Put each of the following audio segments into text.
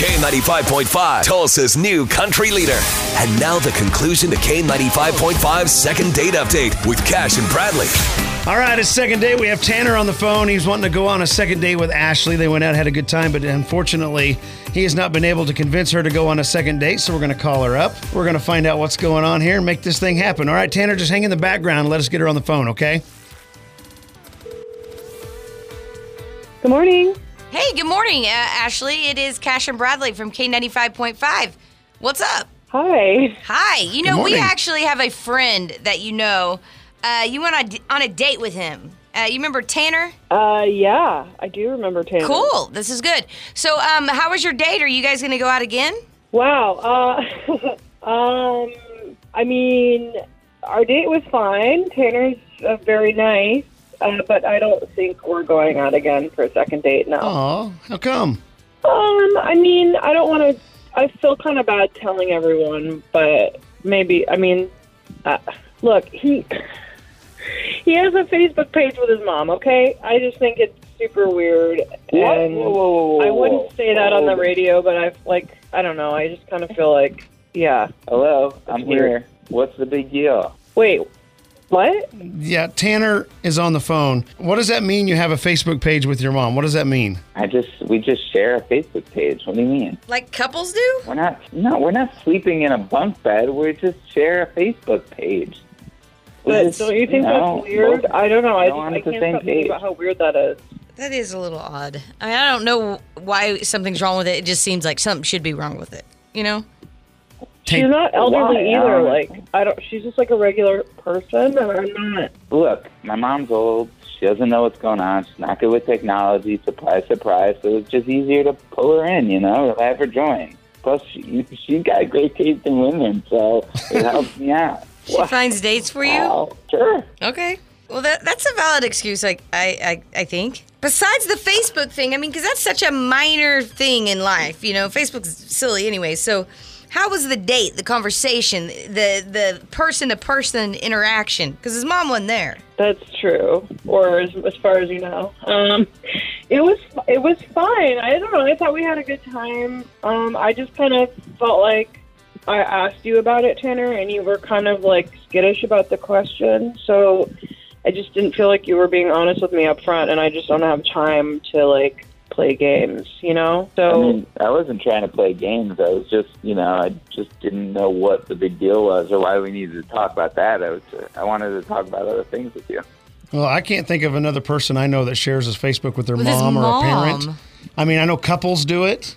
K95.5, Tulsa's new country leader. And now the conclusion to K95.5's second date update with Cash and Bradley. All right, it's second date. We have Tanner on the phone. He's wanting to go on a second date with Ashley. They went out, had a good time, but unfortunately, he has not been able to convince her to go on a second date. So we're going to call her up. We're going to find out what's going on here and make this thing happen. All right, Tanner, just hang in the background. And let us get her on the phone, okay? Good morning. Hey, good morning, uh, Ashley. It is Cash and Bradley from K95.5. What's up? Hi. Hi. You know, we actually have a friend that you know. Uh, you went on, on a date with him. Uh, you remember Tanner? Uh, yeah, I do remember Tanner. Cool. This is good. So, um, how was your date? Are you guys going to go out again? Wow. Uh, um, I mean, our date was fine. Tanner's uh, very nice, uh, but I don't think we're going out again for a second date now. Oh, how come? Um, I mean, I don't want to. I feel kind of bad telling everyone, but maybe. I mean, uh, look, he he has a Facebook page with his mom. Okay, I just think it's super weird, and Whoa, whoa, whoa, whoa, I wouldn't say that on the radio, but I like. I don't know. I just kind of feel like, yeah. Hello, I'm weird. here. What's the big deal? Wait, what? Yeah, Tanner is on the phone. What does that mean you have a Facebook page with your mom? What does that mean? I just we just share a Facebook page. What do you mean? Like couples do? We're not no, we're not sleeping in a bunk bed. We just share a Facebook page. We But just, don't you think know, that's weird? both- I don't know. I, go just, on I the can't same stop thinking page. about how weird that is. That is a little odd. I mean, I don't know why something's wrong with it. It just seems like something should be wrong with it. You know? Take- She's not elderly Why? either. Um, Like I don't. She's just like a regular person, and I'm not. Look, my mom's old. She doesn't know what's going on. She's not good with technology. Surprise, surprise. So it's just easier to pull her in, you know, to have her join. Plus, she, she's got great taste in women, so it helps me out. She finds dates for you? Well, sure. Okay. Well, that, that's a valid excuse, like I, I, I think. Besides the Facebook thing, I mean, because that's such a minor thing in life. You know, Facebook's silly anyway. So, how was the date, the conversation, the the person to person interaction? Because his mom wasn't there. That's true, or as, as far as you know. Um, it was it was fine. I don't know. I thought we had a good time. Um, I just kind of felt like I asked you about it, Tanner, and you were kind of like skittish about the question. So I just didn't feel like you were being honest with me up front, and I just don't have time to like play games. You know. So I mean, I wasn't trying to play games. I was just, you know, I just didn't know what the big deal was or why we needed to talk about that. I was, I wanted to talk about other things with you. Well, I can't think of another person I know that shares his Facebook with their With his mom or a parent. I mean, I know couples do it.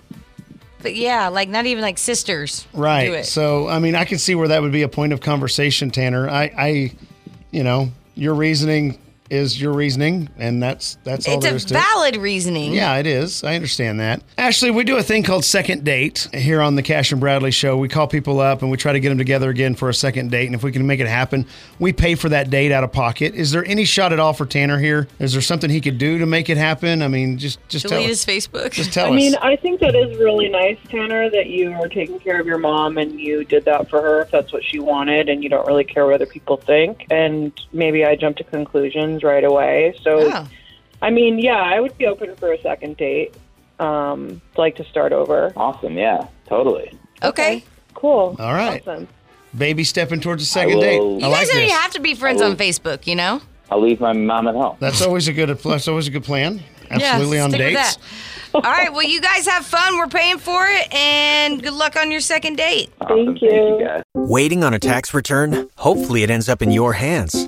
But yeah, like not even like sisters Right. do it. So, I mean, I can see where that would be a point of conversation, Tanner. I, I you know, your reasoning is your reasoning, and that's that's all it's there a is to it. valid reasoning. Yeah, it is. I understand that. Ashley, we do a thing called second date here on the Cash and Bradley show. We call people up and we try to get them together again for a second date. And if we can make it happen, we pay for that date out of pocket. Is there any shot at all for Tanner here? Is there something he could do to make it happen? I mean, just just tell Delete us. his Facebook. Just tell I us. mean, I think that is really nice, Tanner, that you are taking care of your mom and you did that for her if that's what she wanted and you don't really care what other people think. And maybe I jumped to conclusions right away. So, Oh. I mean, yeah, I would be open for a second date. Um, like to start over. Awesome. Yeah, totally. Okay. Cool. All right. Awesome. Baby stepping towards a second will- date. You You I guys like don't this. even have to be friends on Facebook, you know? I'll leave my mom at home. That's always a good. That's always a good plan. Absolutely yeah, on stick dates. that. All right, well, you guys have fun. We're paying for it, and good luck on your second date. Awesome. Thank you. guys. Waiting on a tax return? Hopefully, it ends up in your hands.